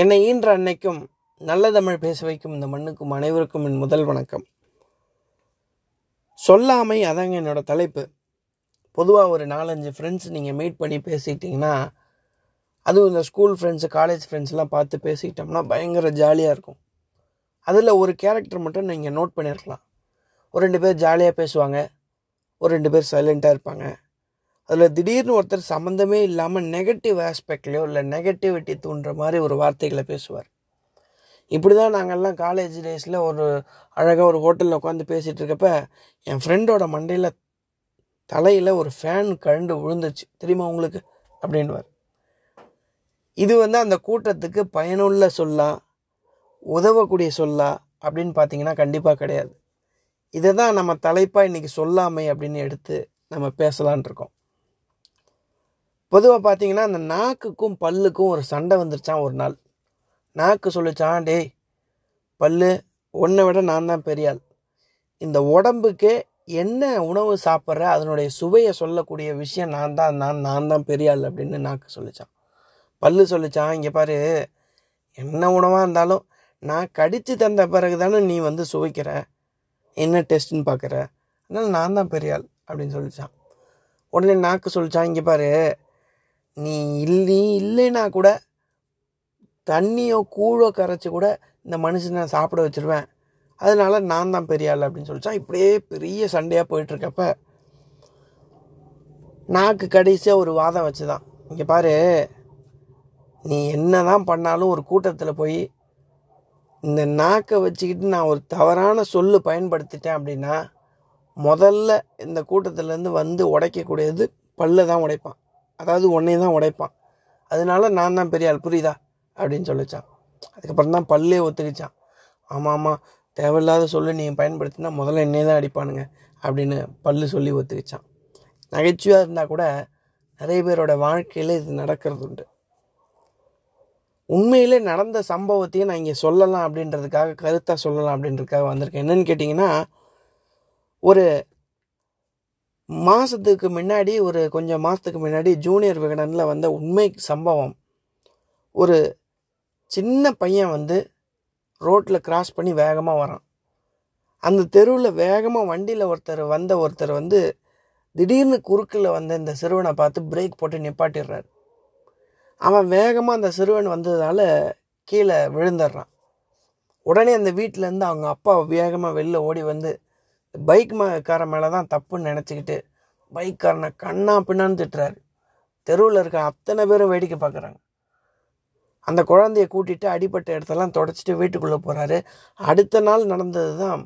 என்னை ஈன்ற அன்னைக்கும் நல்ல தமிழ் பேச வைக்கும் இந்த மண்ணுக்கும் அனைவருக்கும் என் முதல் வணக்கம். சொல்லாமை அதாங்க என்னோடய தலைப்பு. பொதுவாக ஒரு நாலஞ்சு ஃப்ரெண்ட்ஸ் நீங்கள் மீட் பண்ணி பேசிக்கிட்டிங்கன்னா அதுவும் இந்த ஸ்கூல் ஃப்ரெண்ட்ஸு காலேஜ் ஃப்ரெண்ட்ஸ்லாம் பார்த்து பேசிக்கிட்டோம்னா பயங்கர ஜாலியாக இருக்கும். அதில் ஒரு கேரக்டர் மட்டும் நீங்கள் நோட் பண்ணியிருக்கலாம் ஒரு ரெண்டு பேர் ஜாலியாக பேசுவாங்க ஒரு ரெண்டு பேர் சைலண்ட்டாக இருப்பாங்க. அதில் திடீர்னு ஒருத்தர் சம்மந்தமே இல்லாமல் நெகட்டிவ் ஆஸ்பெக்ட்லையோ இல்லை நெகட்டிவிட்டி தூண்டுற மாதிரி ஒரு வார்த்தைகளை பேசுவார். இப்படி தான் நாங்கள்லாம் காலேஜ் டேஸில் ஒரு அழகாக ஒரு ஹோட்டலில் உட்காந்து பேசிகிட்டு இருக்கப்ப என் ஃப்ரெண்டோட மண்டையில் தலையில் ஒரு ஃபேன் கழண்டு விழுந்துச்சு தெரியுமா உங்களுக்கு? அப்படின்வார் இது வந்து அந்த கூட்டத்துக்கு பயனுள்ள சொல்லா உதவக்கூடிய சொல்லா அப்படின்னு பார்த்தீங்கன்னா கண்டிப்பாக கிடையாது. இதை தான் நம்ம தலைப்பாக இன்றைக்கி சொல்லாமை அப்படின்னு எடுத்து நம்ம பேசலான் இருக்கோம். பொதுவாக பார்த்தீங்கன்னா அந்த நாக்குக்கும் பல்லுக்கும் ஒரு சண்டை வந்துருச்சான் ஒரு நாள். நாக்கு சொல்லிச்சான் டேய் பல்லு உன்னை விட நான் தான் பெரியாள் இந்த உடம்புக்கே என்ன உணவு சாப்பிட்ற அதனுடைய சுவையை சொல்லக்கூடிய விஷயம் நான் தான் நான் நான் தான் பெரியாள் அப்படின்னு நாக்கு சொல்லிச்சான் பல்லு சொல்லிச்சான் இங்கே பாரு என்ன உணவாக இருந்தாலும் நான் கடித்து தந்த பிறகு தானே நீ வந்து சுவைக்கிற என்ன டெஸ்ட்டுன்னு பார்க்குற அதனால் நான் தான் பெரியாள் அப்படின்னு சொல்லிச்சான் உடனே நாக்கு சொல்லிச்சான் இங்கே பாரு நீ இல்லை இல்லைன்னா கூட தண்ணியோ கூழோ கரைச்சி கூட இந்த மனுஷனை சாப்பிட வச்சிருவேன். அதனால நான் தான் பெரிய ஆள் அப்படின்னு சொல்லிச்சான் இப்படியே பெரிய சண்டையாக போயிட்டுருக்கப்ப நாக்கு கடைசியாக ஒரு வாதம் வச்சுதான். இங்கே பாரு நீ என்ன தான் பண்ணாலும் ஒரு கூட்டத்தில் போய் இந்த நாக்கை வச்சுக்கிட்டு நான் ஒரு தவறான சொல்லு பயன்படுத்திட்டேன் அப்படின்னா முதல்ல இந்த கூட்டத்திலேருந்து வந்து உடைக்கக்கூடியது பல்ல தான் உடைப்பான். அதாவது உன்னை தான் உடைப்பான். அதனால நான் தான் பெரிய ஆள். புரியுதா? அப்படின்னு சொல்லிச்சான். அதுக்கப்புறம் தான் பல்லே ஒத்துக்கிச்சான். ஆமாம் ஆமாம் தேவையில்லாத சொல்லு நீ பயன்படுத்தினா முதல்ல என்னே தான் அடிப்பானுங்க அப்படின்னு பல்லு சொல்லி ஒத்துக்கிச்சான். நகைச்சுவையாக இருந்தால் கூட நிறைய பேரோட வாழ்க்கையில் இது நடக்கிறது உண்டு. உண்மையிலே நடந்த சம்பவத்தையும் நான் இங்கே சொல்லலாம் அப்படின்றதுக்காக கருத்தாக சொல்லலாம் அப்படின்றதுக்காக வந்திருக்கேன். என்னென்னு கேட்டிங்கன்னா ஒரு மாதத்துக்கு முன்னாடி ஒரு கொஞ்சம் மாதத்துக்கு முன்னாடி ஜூனியர் விகடனில் வந்த உண்மை சம்பவம். ஒரு சின்ன பையன் வந்து ரோட்டில் கிராஸ் பண்ணி வேகமாக வரான். அந்த தெருவில் வேகமாக வண்டியில் ஒருத்தர் வந்த ஒருத்தர் வந்து திடீர்னு குறுக்கில் வந்த இந்த சிறுவனை பார்த்து பிரேக் போட்டு நிப்பாட்டிடுறாரு. அவன் வேகமாக அந்த சிறுவன் வந்ததுனால கீழே விழுந்துடுறான். உடனே அந்த வீட்டிலேருந்து அவங்க அப்பா வேகமாக வெளில ஓடி வந்து பைக் கார மேலே தான் தப்புன்னு நினச்சிக்கிட்டு பைக்காரனை கண்ணா பின்னான்னு திட்டுறாரு. தெருவில் இருக்க அத்தனை பேரும் வேடிக்கை பார்க்குறாங்க அந்த குழந்தைய கூட்டிகிட்டு அடிப்பட்ட இடத்தெல்லாம் தொடச்சிட்டு வீட்டுக்குள்ளே போகிறாரு அடுத்த நாள் நடந்தது தான்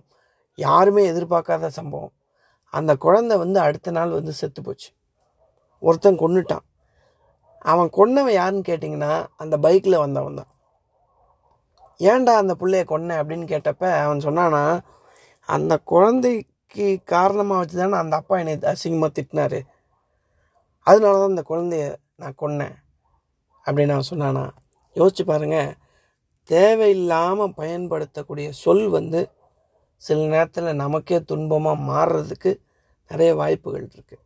யாருமே எதிர்பார்க்காத சம்பவம். அந்த குழந்தை வந்து அடுத்த நாள் வந்து செத்து போச்சு. ஒருத்தன் கொண்டுட்டான் அவன் கொன்னவன் யாருன்னு கேட்டிங்கன்னா அந்த பைக்கில் வந்தவன் தான் ஏன்டா அந்த பிள்ளைய கொன்ன அப்படின்னு கேட்டப்ப அவன் சொன்னான்னா அந்த குழந்தைக்கு காரணமாக வச்சு தானே அந்த அப்பா என்னை அசிங்கமாக திட்டினாரு. அதனால தான் அந்த குழந்தைய நான் கொன்னேன் அப்படின்னு நான் சொன்னானா. யோசிச்சு பாருங்கள் தேவையில்லாமல் பயன்படுத்தக்கூடிய சொல் வந்து சில நேரத்தில் நமக்கே துன்பமாக மாறுறதுக்கு நிறைய வாய்ப்புகள் இருக்குது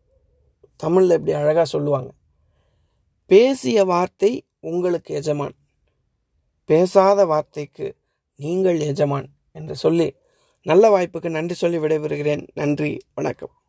தமிழில் இப்படி அழகாக சொல்லுவாங்க பேசிய வார்த்தை உங்களுக்கு எஜமான் பேசாத வார்த்தைக்கு நீங்கள் எஜமான் என்று சொல்லி நல்ல வாய்ப்புக்கு நன்றி சொல்லி விடைபெறுகிறேன். நன்றி. வணக்கம்.